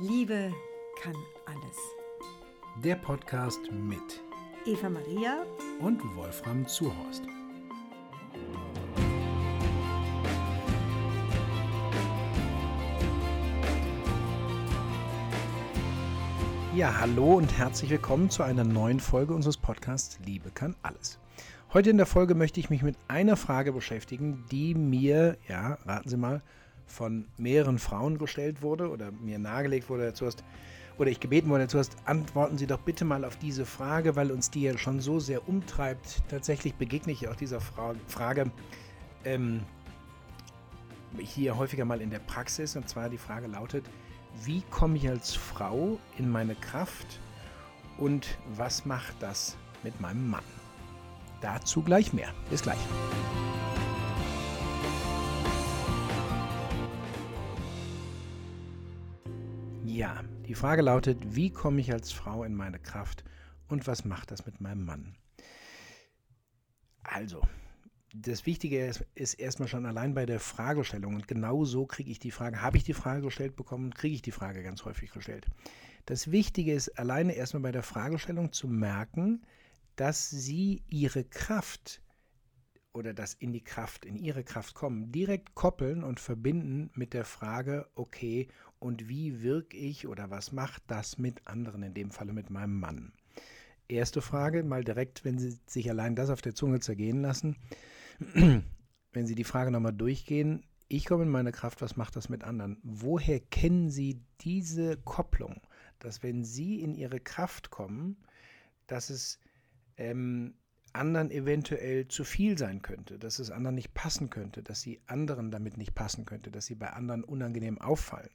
Liebe kann alles. Der Podcast mit Eva Maria und Wolfram Zuhorst. Ja, hallo und herzlich willkommen zu einer neuen Folge unseres Podcasts Liebe kann alles. Heute in der Folge möchte ich mich mit einer Frage beschäftigen, die mir, ja, raten Sie mal, von mehreren Frauen gestellt wurde oder mir nahegelegt wurde, dazu hast, oder ich gebeten wurde, dazu hast, antworten Sie doch bitte mal auf diese Frage, weil uns die ja schon so sehr umtreibt. Tatsächlich begegne ich auch dieser Fra Frage ähm, hier häufiger mal in der Praxis. Und zwar die Frage lautet, wie komme ich als Frau in meine Kraft und was macht das mit meinem Mann? Dazu gleich mehr. Bis gleich. Ja, die Frage lautet, wie komme ich als Frau in meine Kraft und was macht das mit meinem Mann? Also, das Wichtige ist, ist, erstmal schon allein bei der Fragestellung und genau so kriege ich die Frage, habe ich die Frage gestellt bekommen, kriege ich die Frage ganz häufig gestellt. Das Wichtige ist alleine erstmal bei der Fragestellung zu merken, dass sie ihre Kraft oder das in die Kraft, in ihre Kraft kommen, direkt koppeln und verbinden mit der Frage, okay, und wie wirke ich oder was macht das mit anderen, in dem Falle mit meinem Mann? Erste Frage, mal direkt, wenn Sie sich allein das auf der Zunge zergehen lassen, wenn Sie die Frage nochmal durchgehen, ich komme in meine Kraft, was macht das mit anderen? Woher kennen Sie diese Kopplung, dass wenn Sie in Ihre Kraft kommen, dass es ähm, anderen eventuell zu viel sein könnte, dass es anderen nicht passen könnte, dass sie anderen damit nicht passen könnte, dass sie bei anderen unangenehm auffallen.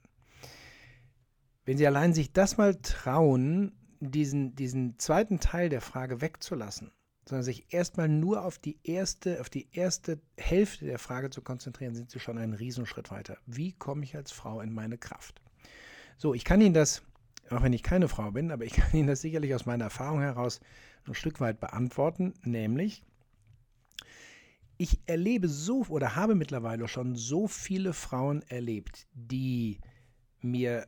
Wenn Sie allein sich das mal trauen, diesen, diesen zweiten Teil der Frage wegzulassen, sondern sich erstmal nur auf die erste, auf die erste Hälfte der Frage zu konzentrieren, sind Sie schon einen Riesenschritt weiter. Wie komme ich als Frau in meine Kraft? So, ich kann Ihnen das, auch wenn ich keine Frau bin, aber ich kann Ihnen das sicherlich aus meiner Erfahrung heraus ein Stück weit beantworten, nämlich ich erlebe so oder habe mittlerweile schon so viele Frauen erlebt, die mir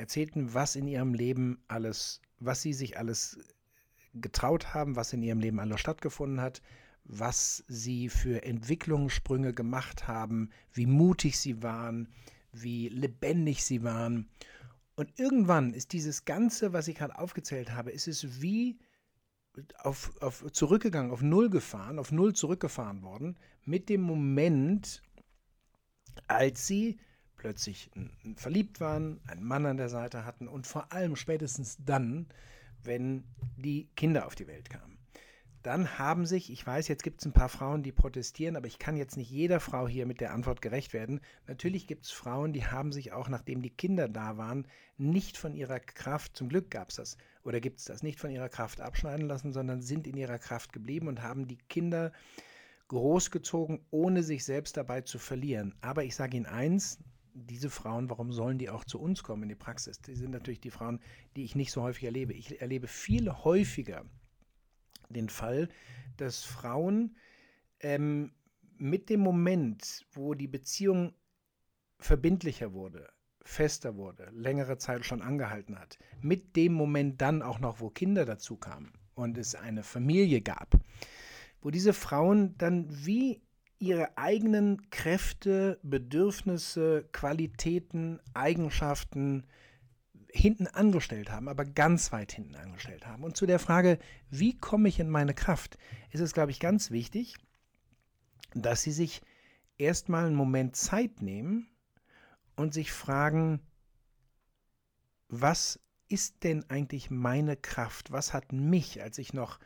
erzählten, was in ihrem Leben alles, was sie sich alles getraut haben, was in ihrem Leben alles stattgefunden hat, was sie für Entwicklungssprünge gemacht haben, wie mutig sie waren, wie lebendig sie waren. Und irgendwann ist dieses Ganze, was ich gerade aufgezählt habe, ist es wie auf, auf zurückgegangen, auf Null gefahren, auf Null zurückgefahren worden, mit dem Moment, als sie plötzlich verliebt waren, einen Mann an der Seite hatten und vor allem spätestens dann, wenn die Kinder auf die Welt kamen dann haben sich, ich weiß, jetzt gibt es ein paar Frauen, die protestieren, aber ich kann jetzt nicht jeder Frau hier mit der Antwort gerecht werden. Natürlich gibt es Frauen, die haben sich auch, nachdem die Kinder da waren, nicht von ihrer Kraft, zum Glück gab es das, oder gibt es das, nicht von ihrer Kraft abschneiden lassen, sondern sind in ihrer Kraft geblieben und haben die Kinder großgezogen, ohne sich selbst dabei zu verlieren. Aber ich sage Ihnen eins, diese Frauen, warum sollen die auch zu uns kommen in die Praxis? Die sind natürlich die Frauen, die ich nicht so häufig erlebe. Ich erlebe viel häufiger den Fall, dass Frauen ähm, mit dem Moment, wo die Beziehung verbindlicher wurde, fester wurde, längere Zeit schon angehalten hat, mit dem Moment dann auch noch, wo Kinder dazu kamen und es eine Familie gab, wo diese Frauen dann wie ihre eigenen Kräfte, Bedürfnisse, Qualitäten, Eigenschaften, hinten angestellt haben, aber ganz weit hinten angestellt haben. Und zu der Frage, wie komme ich in meine Kraft, ist es, glaube ich, ganz wichtig, dass Sie sich erstmal einen Moment Zeit nehmen und sich fragen, was ist denn eigentlich meine Kraft? Was hat mich, als ich noch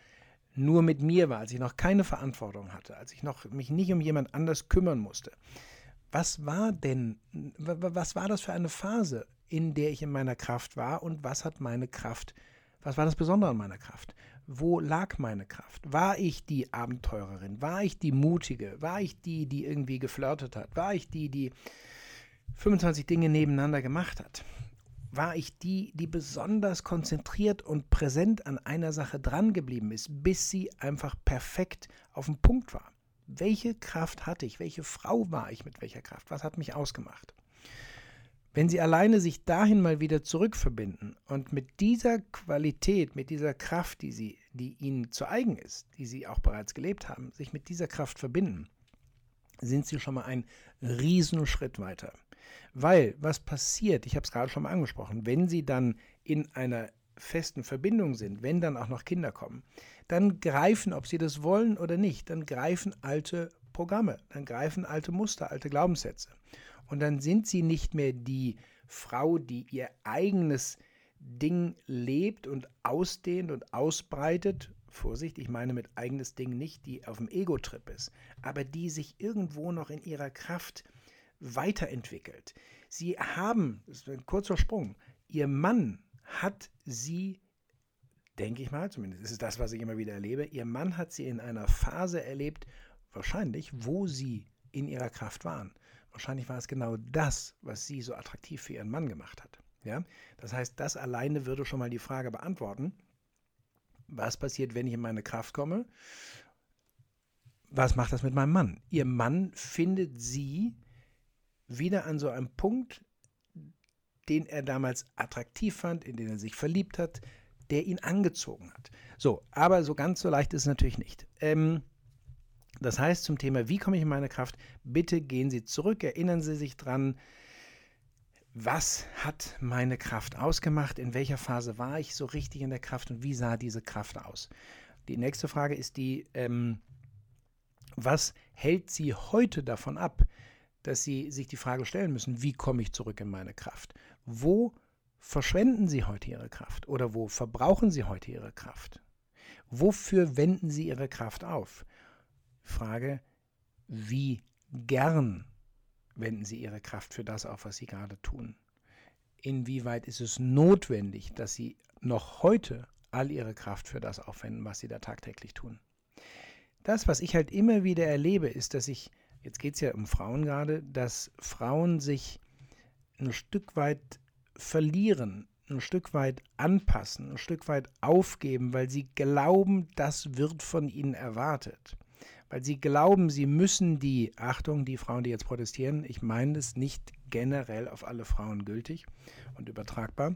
nur mit mir war, als ich noch keine Verantwortung hatte, als ich noch mich nicht um jemand anders kümmern musste? Was war denn, was war das für eine Phase? in der ich in meiner Kraft war und was hat meine Kraft, was war das Besondere an meiner Kraft? Wo lag meine Kraft? War ich die Abenteurerin? War ich die Mutige? War ich die, die irgendwie geflirtet hat? War ich die, die 25 Dinge nebeneinander gemacht hat? War ich die, die besonders konzentriert und präsent an einer Sache dran geblieben ist, bis sie einfach perfekt auf dem Punkt war? Welche Kraft hatte ich? Welche Frau war ich mit welcher Kraft? Was hat mich ausgemacht? Wenn Sie alleine sich dahin mal wieder zurückverbinden und mit dieser Qualität, mit dieser Kraft, die, Sie, die Ihnen zu eigen ist, die Sie auch bereits gelebt haben, sich mit dieser Kraft verbinden, sind Sie schon mal einen riesen Schritt weiter. Weil, was passiert, ich habe es gerade schon mal angesprochen, wenn Sie dann in einer festen Verbindung sind, wenn dann auch noch Kinder kommen, dann greifen, ob Sie das wollen oder nicht, dann greifen alte Programme, dann greifen alte Muster, alte Glaubenssätze. Und dann sind sie nicht mehr die Frau, die ihr eigenes Ding lebt und ausdehnt und ausbreitet. Vorsicht, ich meine mit eigenes Ding nicht, die auf dem Ego-Trip ist, aber die sich irgendwo noch in ihrer Kraft weiterentwickelt. Sie haben, das ist ein kurzer Sprung, ihr Mann hat sie, denke ich mal, zumindest ist es das, was ich immer wieder erlebe, ihr Mann hat sie in einer Phase erlebt, wahrscheinlich, wo sie in ihrer Kraft waren. Wahrscheinlich war es genau das, was sie so attraktiv für ihren Mann gemacht hat. Ja? Das heißt, das alleine würde schon mal die Frage beantworten, was passiert, wenn ich in meine Kraft komme? Was macht das mit meinem Mann? Ihr Mann findet sie wieder an so einem Punkt, den er damals attraktiv fand, in den er sich verliebt hat, der ihn angezogen hat. So, aber so ganz so leicht ist es natürlich nicht. Ähm, das heißt zum Thema, wie komme ich in meine Kraft? Bitte gehen Sie zurück, erinnern Sie sich dran, was hat meine Kraft ausgemacht? In welcher Phase war ich so richtig in der Kraft und wie sah diese Kraft aus? Die nächste Frage ist die, ähm, was hält Sie heute davon ab, dass Sie sich die Frage stellen müssen, wie komme ich zurück in meine Kraft? Wo verschwenden Sie heute Ihre Kraft oder wo verbrauchen Sie heute Ihre Kraft? Wofür wenden Sie Ihre Kraft auf? Frage, wie gern wenden Sie Ihre Kraft für das auf, was Sie gerade tun? Inwieweit ist es notwendig, dass Sie noch heute all Ihre Kraft für das aufwenden, was Sie da tagtäglich tun? Das, was ich halt immer wieder erlebe, ist, dass ich, jetzt geht es ja um Frauen gerade, dass Frauen sich ein Stück weit verlieren, ein Stück weit anpassen, ein Stück weit aufgeben, weil sie glauben, das wird von ihnen erwartet weil sie glauben, sie müssen die, Achtung, die Frauen, die jetzt protestieren, ich meine es nicht generell auf alle Frauen gültig und übertragbar,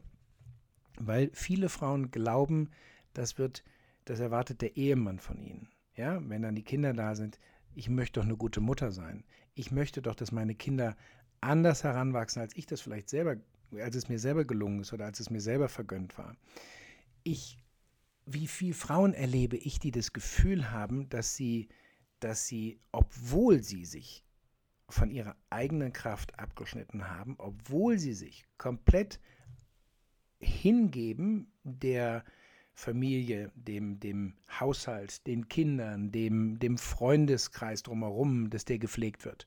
weil viele Frauen glauben, das wird, das erwartet der Ehemann von ihnen. Ja, wenn dann die Kinder da sind, ich möchte doch eine gute Mutter sein. Ich möchte doch, dass meine Kinder anders heranwachsen, als ich das vielleicht selber, als es mir selber gelungen ist oder als es mir selber vergönnt war. Ich, wie viele Frauen erlebe ich, die das Gefühl haben, dass sie dass sie, obwohl sie sich von ihrer eigenen Kraft abgeschnitten haben, obwohl sie sich komplett hingeben der Familie, dem, dem Haushalt, den Kindern, dem, dem Freundeskreis drumherum, dass der gepflegt wird,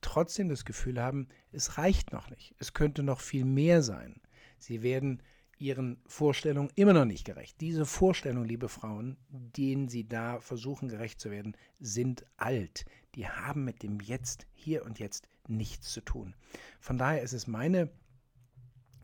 trotzdem das Gefühl haben, es reicht noch nicht, es könnte noch viel mehr sein. Sie werden ihren Vorstellungen immer noch nicht gerecht. Diese Vorstellungen, liebe Frauen, denen sie da versuchen gerecht zu werden, sind alt. Die haben mit dem Jetzt, hier und jetzt nichts zu tun. Von daher ist es meine,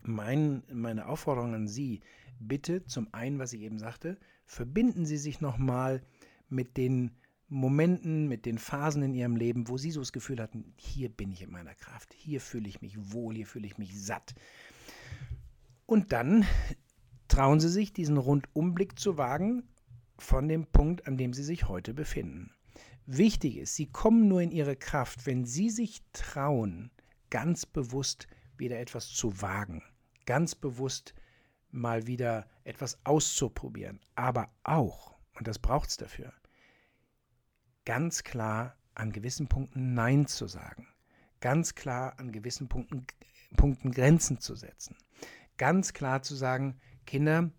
mein, meine Aufforderung an Sie, bitte zum einen, was ich eben sagte, verbinden Sie sich nochmal mit den Momenten, mit den Phasen in Ihrem Leben, wo Sie so das Gefühl hatten, hier bin ich in meiner Kraft, hier fühle ich mich wohl, hier fühle ich mich satt. Und dann trauen Sie sich, diesen Rundumblick zu wagen von dem Punkt, an dem Sie sich heute befinden. Wichtig ist, Sie kommen nur in Ihre Kraft, wenn Sie sich trauen, ganz bewusst wieder etwas zu wagen, ganz bewusst mal wieder etwas auszuprobieren, aber auch, und das braucht es dafür, ganz klar an gewissen Punkten Nein zu sagen, ganz klar an gewissen Punkten, Punkten Grenzen zu setzen. Ganz klar zu sagen, Kinder,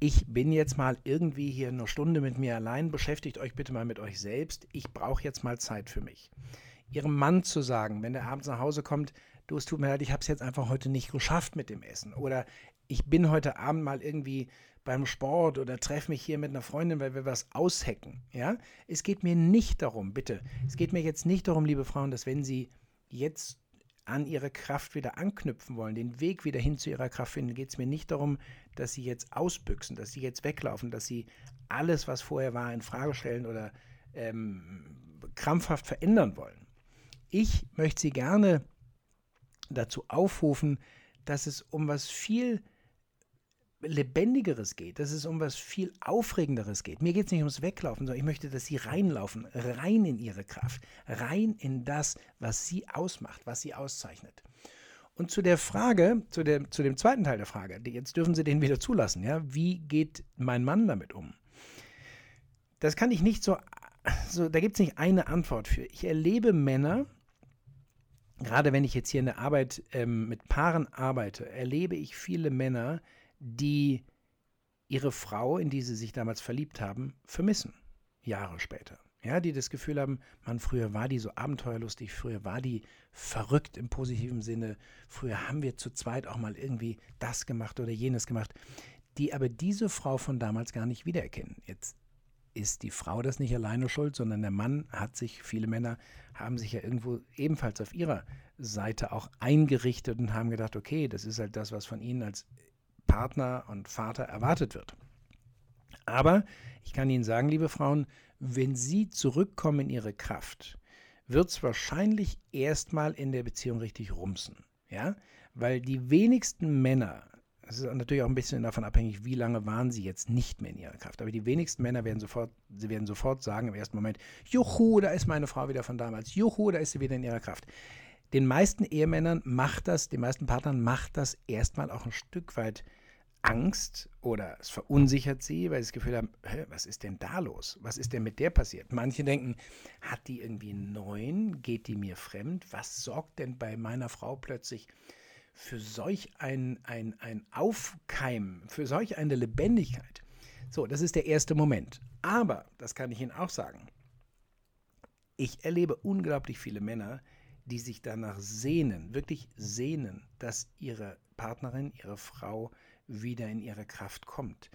ich bin jetzt mal irgendwie hier eine Stunde mit mir allein, beschäftigt euch bitte mal mit euch selbst, ich brauche jetzt mal Zeit für mich. Ihrem Mann zu sagen, wenn er abends nach Hause kommt, du, es tut mir leid, ich habe es jetzt einfach heute nicht geschafft mit dem Essen. Oder ich bin heute Abend mal irgendwie beim Sport oder treffe mich hier mit einer Freundin, weil wir was aushecken. Ja? Es geht mir nicht darum, bitte, es geht mir jetzt nicht darum, liebe Frauen, dass wenn Sie jetzt an ihre Kraft wieder anknüpfen wollen, den Weg wieder hin zu ihrer Kraft finden, geht es mir nicht darum, dass sie jetzt ausbüchsen, dass sie jetzt weglaufen, dass sie alles, was vorher war, in Frage stellen oder ähm, krampfhaft verändern wollen. Ich möchte sie gerne dazu aufrufen, dass es um was viel Lebendigeres geht, dass es um was viel Aufregenderes geht. Mir geht es nicht ums Weglaufen, sondern ich möchte, dass sie reinlaufen, rein in ihre Kraft, rein in das, was sie ausmacht, was sie auszeichnet. Und zu der Frage, zu, der, zu dem zweiten Teil der Frage, jetzt dürfen Sie den wieder zulassen, ja, wie geht mein Mann damit um? Das kann ich nicht so, so da gibt es nicht eine Antwort für. Ich erlebe Männer, gerade wenn ich jetzt hier in der Arbeit ähm, mit Paaren arbeite, erlebe ich viele Männer, die ihre Frau, in die sie sich damals verliebt haben, vermissen, Jahre später. Ja, die das Gefühl haben, man, früher war die so abenteuerlustig, früher war die verrückt im positiven Sinne, früher haben wir zu zweit auch mal irgendwie das gemacht oder jenes gemacht, die aber diese Frau von damals gar nicht wiedererkennen. Jetzt ist die Frau das nicht alleine schuld, sondern der Mann hat sich, viele Männer haben sich ja irgendwo ebenfalls auf ihrer Seite auch eingerichtet und haben gedacht, okay, das ist halt das, was von ihnen als Partner und Vater erwartet wird. Aber ich kann Ihnen sagen, liebe Frauen, wenn Sie zurückkommen in Ihre Kraft, wird es wahrscheinlich erstmal in der Beziehung richtig rumsen. Ja? Weil die wenigsten Männer, das ist natürlich auch ein bisschen davon abhängig, wie lange waren sie jetzt nicht mehr in ihrer Kraft. Aber die wenigsten Männer werden sofort, sie werden sofort sagen im ersten Moment, Juhu, da ist meine Frau wieder von damals. Juhu, da ist sie wieder in ihrer Kraft. Den meisten Ehemännern macht das, den meisten Partnern macht das erstmal auch ein Stück weit Angst oder es verunsichert sie, weil sie das Gefühl haben, was ist denn da los? Was ist denn mit der passiert? Manche denken, hat die irgendwie einen neuen? Geht die mir fremd? Was sorgt denn bei meiner Frau plötzlich für solch ein, ein, ein Aufkeimen, für solch eine Lebendigkeit? So, das ist der erste Moment. Aber, das kann ich Ihnen auch sagen, ich erlebe unglaublich viele Männer, die sich danach sehnen, wirklich sehnen, dass ihre Partnerin, ihre Frau wieder in ihre Kraft kommt.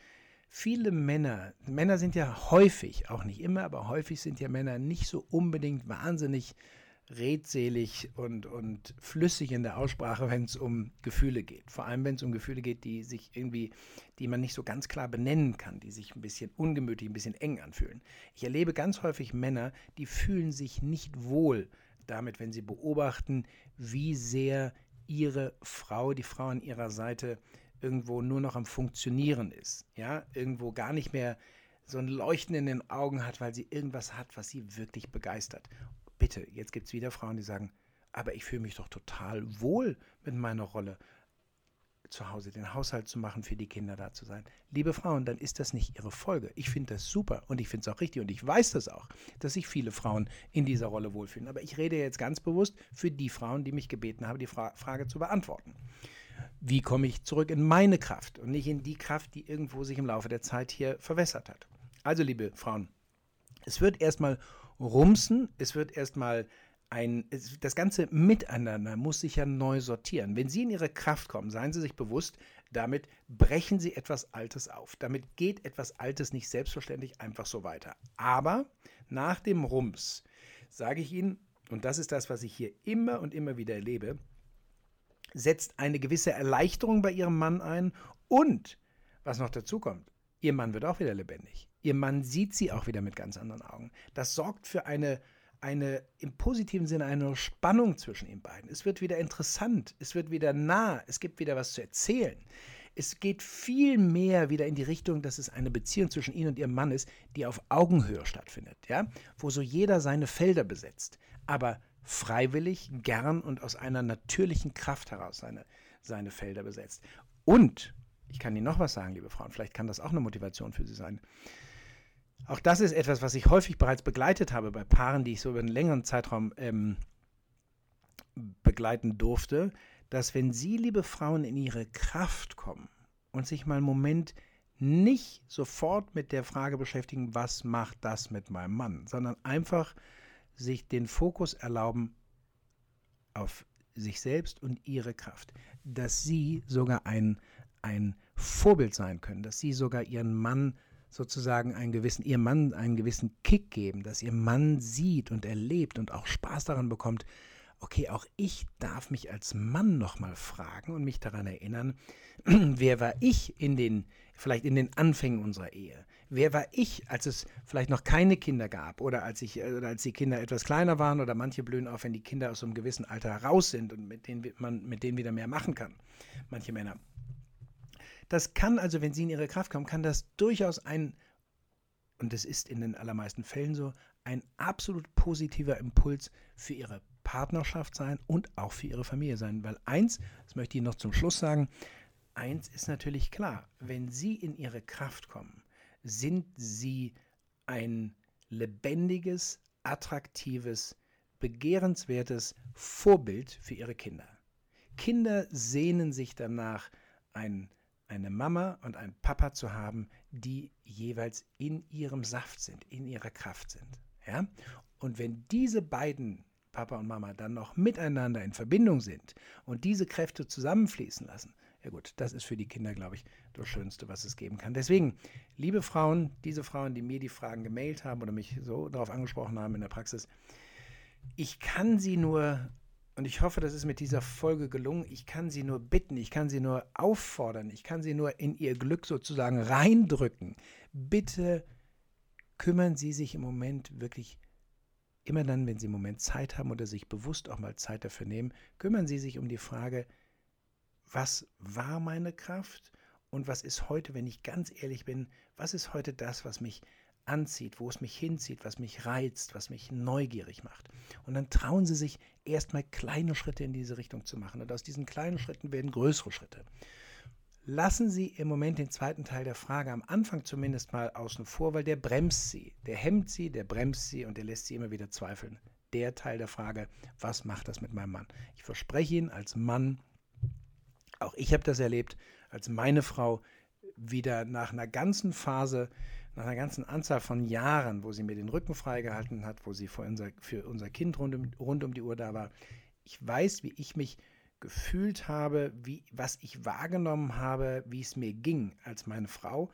Viele Männer, Männer sind ja häufig, auch nicht immer, aber häufig sind ja Männer nicht so unbedingt wahnsinnig redselig und, und flüssig in der Aussprache, wenn es um Gefühle geht. Vor allem, wenn es um Gefühle geht, die sich irgendwie, die man nicht so ganz klar benennen kann, die sich ein bisschen ungemütlich, ein bisschen eng anfühlen. Ich erlebe ganz häufig Männer, die fühlen sich nicht wohl damit, wenn sie beobachten, wie sehr ihre Frau, die Frau an ihrer Seite irgendwo nur noch am Funktionieren ist, ja, irgendwo gar nicht mehr so ein Leuchten in den Augen hat, weil sie irgendwas hat, was sie wirklich begeistert. Bitte, jetzt gibt es wieder Frauen, die sagen, aber ich fühle mich doch total wohl mit meiner Rolle zu Hause den Haushalt zu machen, für die Kinder da zu sein. Liebe Frauen, dann ist das nicht ihre Folge. Ich finde das super und ich finde es auch richtig und ich weiß das auch, dass sich viele Frauen in dieser Rolle wohlfühlen. Aber ich rede jetzt ganz bewusst für die Frauen, die mich gebeten haben, die Fra Frage zu beantworten wie komme ich zurück in meine Kraft und nicht in die Kraft, die irgendwo sich im Laufe der Zeit hier verwässert hat. Also, liebe Frauen, es wird erstmal rumsen, es wird erstmal ein, das ganze Miteinander muss sich ja neu sortieren. Wenn Sie in Ihre Kraft kommen, seien Sie sich bewusst, damit brechen Sie etwas Altes auf. Damit geht etwas Altes nicht selbstverständlich einfach so weiter. Aber nach dem Rums sage ich Ihnen, und das ist das, was ich hier immer und immer wieder erlebe, setzt eine gewisse Erleichterung bei ihrem Mann ein und, was noch dazu kommt, ihr Mann wird auch wieder lebendig. Ihr Mann sieht sie auch wieder mit ganz anderen Augen. Das sorgt für eine, eine im positiven Sinne eine Spannung zwischen den beiden. Es wird wieder interessant, es wird wieder nah, es gibt wieder was zu erzählen. Es geht viel mehr wieder in die Richtung, dass es eine Beziehung zwischen Ihnen und Ihrem Mann ist, die auf Augenhöhe stattfindet, ja? wo so jeder seine Felder besetzt. Aber freiwillig, gern und aus einer natürlichen Kraft heraus seine, seine Felder besetzt. Und, ich kann Ihnen noch was sagen, liebe Frauen, vielleicht kann das auch eine Motivation für Sie sein. Auch das ist etwas, was ich häufig bereits begleitet habe bei Paaren, die ich so über einen längeren Zeitraum ähm, begleiten durfte, dass wenn Sie, liebe Frauen, in Ihre Kraft kommen und sich mal einen Moment nicht sofort mit der Frage beschäftigen, was macht das mit meinem Mann, sondern einfach sich den Fokus erlauben auf sich selbst und ihre Kraft, dass sie sogar ein, ein Vorbild sein können, dass sie sogar ihren Mann sozusagen einen gewissen, ihrem Mann einen gewissen Kick geben, dass ihr Mann sieht und erlebt und auch Spaß daran bekommt, okay, auch ich darf mich als Mann nochmal fragen und mich daran erinnern, wer war ich in den, vielleicht in den Anfängen unserer Ehe? Wer war ich, als es vielleicht noch keine Kinder gab oder als, ich, oder als die Kinder etwas kleiner waren oder manche blühen auf, wenn die Kinder aus einem gewissen Alter heraus sind und mit denen man mit denen wieder mehr machen kann. Manche Männer. Das kann also, wenn sie in ihre Kraft kommen, kann das durchaus ein, und das ist in den allermeisten Fällen so, ein absolut positiver Impuls für ihre Partnerschaft sein und auch für ihre Familie sein. Weil eins, das möchte ich noch zum Schluss sagen, eins ist natürlich klar, wenn sie in ihre Kraft kommen, sind sie ein lebendiges, attraktives, begehrenswertes Vorbild für ihre Kinder. Kinder sehnen sich danach, ein, eine Mama und einen Papa zu haben, die jeweils in ihrem Saft sind, in ihrer Kraft sind. Ja? Und wenn diese beiden, Papa und Mama, dann noch miteinander in Verbindung sind und diese Kräfte zusammenfließen lassen, ja gut, das ist für die Kinder, glaube ich, das Schönste, was es geben kann. Deswegen, liebe Frauen, diese Frauen, die mir die Fragen gemailt haben oder mich so darauf angesprochen haben in der Praxis, ich kann sie nur, und ich hoffe, das ist mit dieser Folge gelungen, ich kann sie nur bitten, ich kann sie nur auffordern, ich kann sie nur in ihr Glück sozusagen reindrücken. Bitte kümmern Sie sich im Moment wirklich immer dann, wenn Sie im Moment Zeit haben oder sich bewusst auch mal Zeit dafür nehmen, kümmern Sie sich um die Frage, was war meine Kraft und was ist heute, wenn ich ganz ehrlich bin, was ist heute das, was mich anzieht, wo es mich hinzieht, was mich reizt, was mich neugierig macht. Und dann trauen Sie sich erstmal kleine Schritte in diese Richtung zu machen. Und aus diesen kleinen Schritten werden größere Schritte. Lassen Sie im Moment den zweiten Teil der Frage am Anfang zumindest mal außen vor, weil der bremst Sie. Der hemmt Sie, der bremst Sie und der lässt Sie immer wieder zweifeln. Der Teil der Frage, was macht das mit meinem Mann? Ich verspreche Ihnen als Mann, auch ich habe das erlebt, als meine Frau wieder nach einer ganzen Phase, nach einer ganzen Anzahl von Jahren, wo sie mir den Rücken freigehalten hat, wo sie für unser, für unser Kind rund um, rund um die Uhr da war. Ich weiß, wie ich mich gefühlt habe, wie, was ich wahrgenommen habe, wie es mir ging, als meine Frau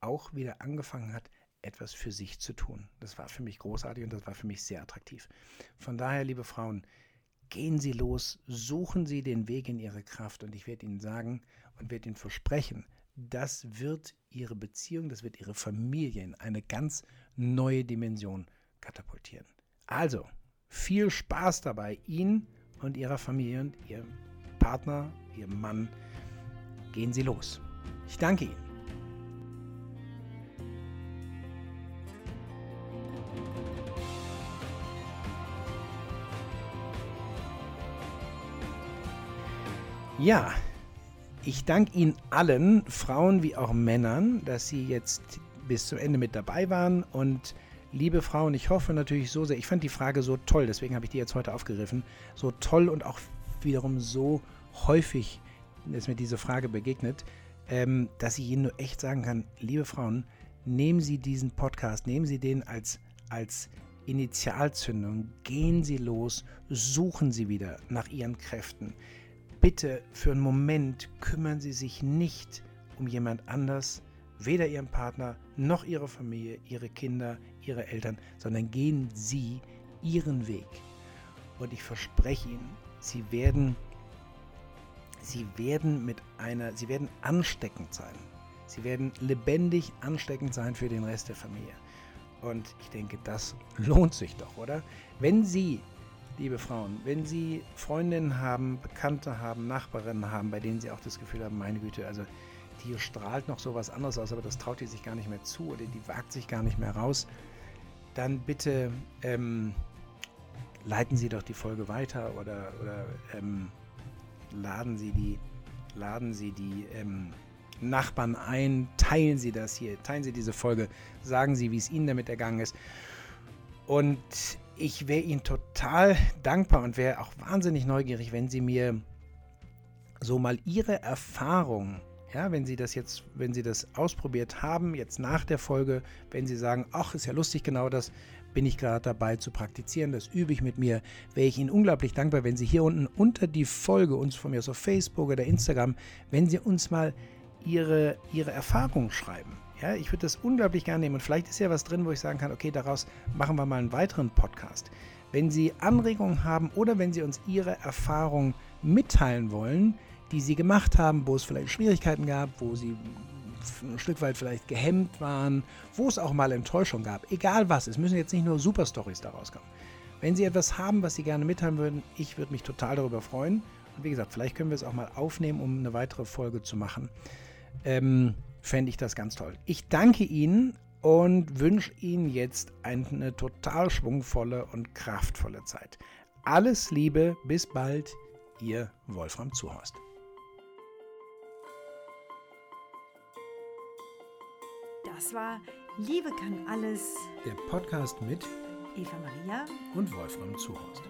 auch wieder angefangen hat, etwas für sich zu tun. Das war für mich großartig und das war für mich sehr attraktiv. Von daher, liebe Frauen, Gehen Sie los, suchen Sie den Weg in Ihre Kraft und ich werde Ihnen sagen und werde Ihnen versprechen, das wird Ihre Beziehung, das wird Ihre Familie in eine ganz neue Dimension katapultieren. Also, viel Spaß dabei, Ihnen und Ihrer Familie und Ihrem Partner, Ihrem Mann. Gehen Sie los. Ich danke Ihnen. Ja, ich danke Ihnen allen, Frauen wie auch Männern, dass Sie jetzt bis zum Ende mit dabei waren. Und liebe Frauen, ich hoffe natürlich so sehr, ich fand die Frage so toll, deswegen habe ich die jetzt heute aufgegriffen, so toll und auch wiederum so häufig ist mir diese Frage begegnet, ähm, dass ich Ihnen nur echt sagen kann, liebe Frauen, nehmen Sie diesen Podcast, nehmen Sie den als, als Initialzündung, gehen Sie los, suchen Sie wieder nach Ihren Kräften bitte für einen Moment kümmern Sie sich nicht um jemand anders, weder Ihren Partner noch Ihre Familie, Ihre Kinder, Ihre Eltern, sondern gehen Sie Ihren Weg. Und ich verspreche Ihnen, Sie werden, Sie werden mit einer, Sie werden ansteckend sein. Sie werden lebendig ansteckend sein für den Rest der Familie. Und ich denke, das lohnt sich doch, oder? Wenn Sie liebe Frauen, wenn Sie Freundinnen haben, Bekannte haben, Nachbarinnen haben, bei denen Sie auch das Gefühl haben, meine Güte, also die strahlt noch so was anderes aus, aber das traut die sich gar nicht mehr zu oder die wagt sich gar nicht mehr raus, dann bitte ähm, leiten Sie doch die Folge weiter oder, oder ähm, laden Sie die, laden Sie die ähm, Nachbarn ein, teilen Sie das hier, teilen Sie diese Folge, sagen Sie, wie es Ihnen damit ergangen ist. Und ich wäre Ihnen total dankbar und wäre auch wahnsinnig neugierig, wenn Sie mir so mal Ihre Erfahrungen, ja, wenn Sie das jetzt, wenn Sie das ausprobiert haben, jetzt nach der Folge, wenn Sie sagen, ach, ist ja lustig, genau das bin ich gerade dabei zu praktizieren, das übe ich mit mir, wäre ich Ihnen unglaublich dankbar, wenn Sie hier unten unter die Folge uns von mir so Facebook oder Instagram, wenn Sie uns mal Ihre, Ihre Erfahrungen schreiben. Ja, ich würde das unglaublich gerne nehmen und vielleicht ist ja was drin, wo ich sagen kann, okay, daraus machen wir mal einen weiteren Podcast. Wenn Sie Anregungen haben oder wenn Sie uns Ihre Erfahrung mitteilen wollen, die Sie gemacht haben, wo es vielleicht Schwierigkeiten gab, wo Sie ein Stück weit vielleicht gehemmt waren, wo es auch mal Enttäuschung gab, egal was, es müssen jetzt nicht nur Superstories daraus kommen. Wenn Sie etwas haben, was Sie gerne mitteilen würden, ich würde mich total darüber freuen. Und wie gesagt, vielleicht können wir es auch mal aufnehmen, um eine weitere Folge zu machen. Ähm, Fände ich das ganz toll. Ich danke Ihnen und wünsche Ihnen jetzt eine total schwungvolle und kraftvolle Zeit. Alles Liebe, bis bald, Ihr Wolfram Zuhorst. Das war Liebe kann alles. Der Podcast mit Eva Maria und Wolfram Zuhorst.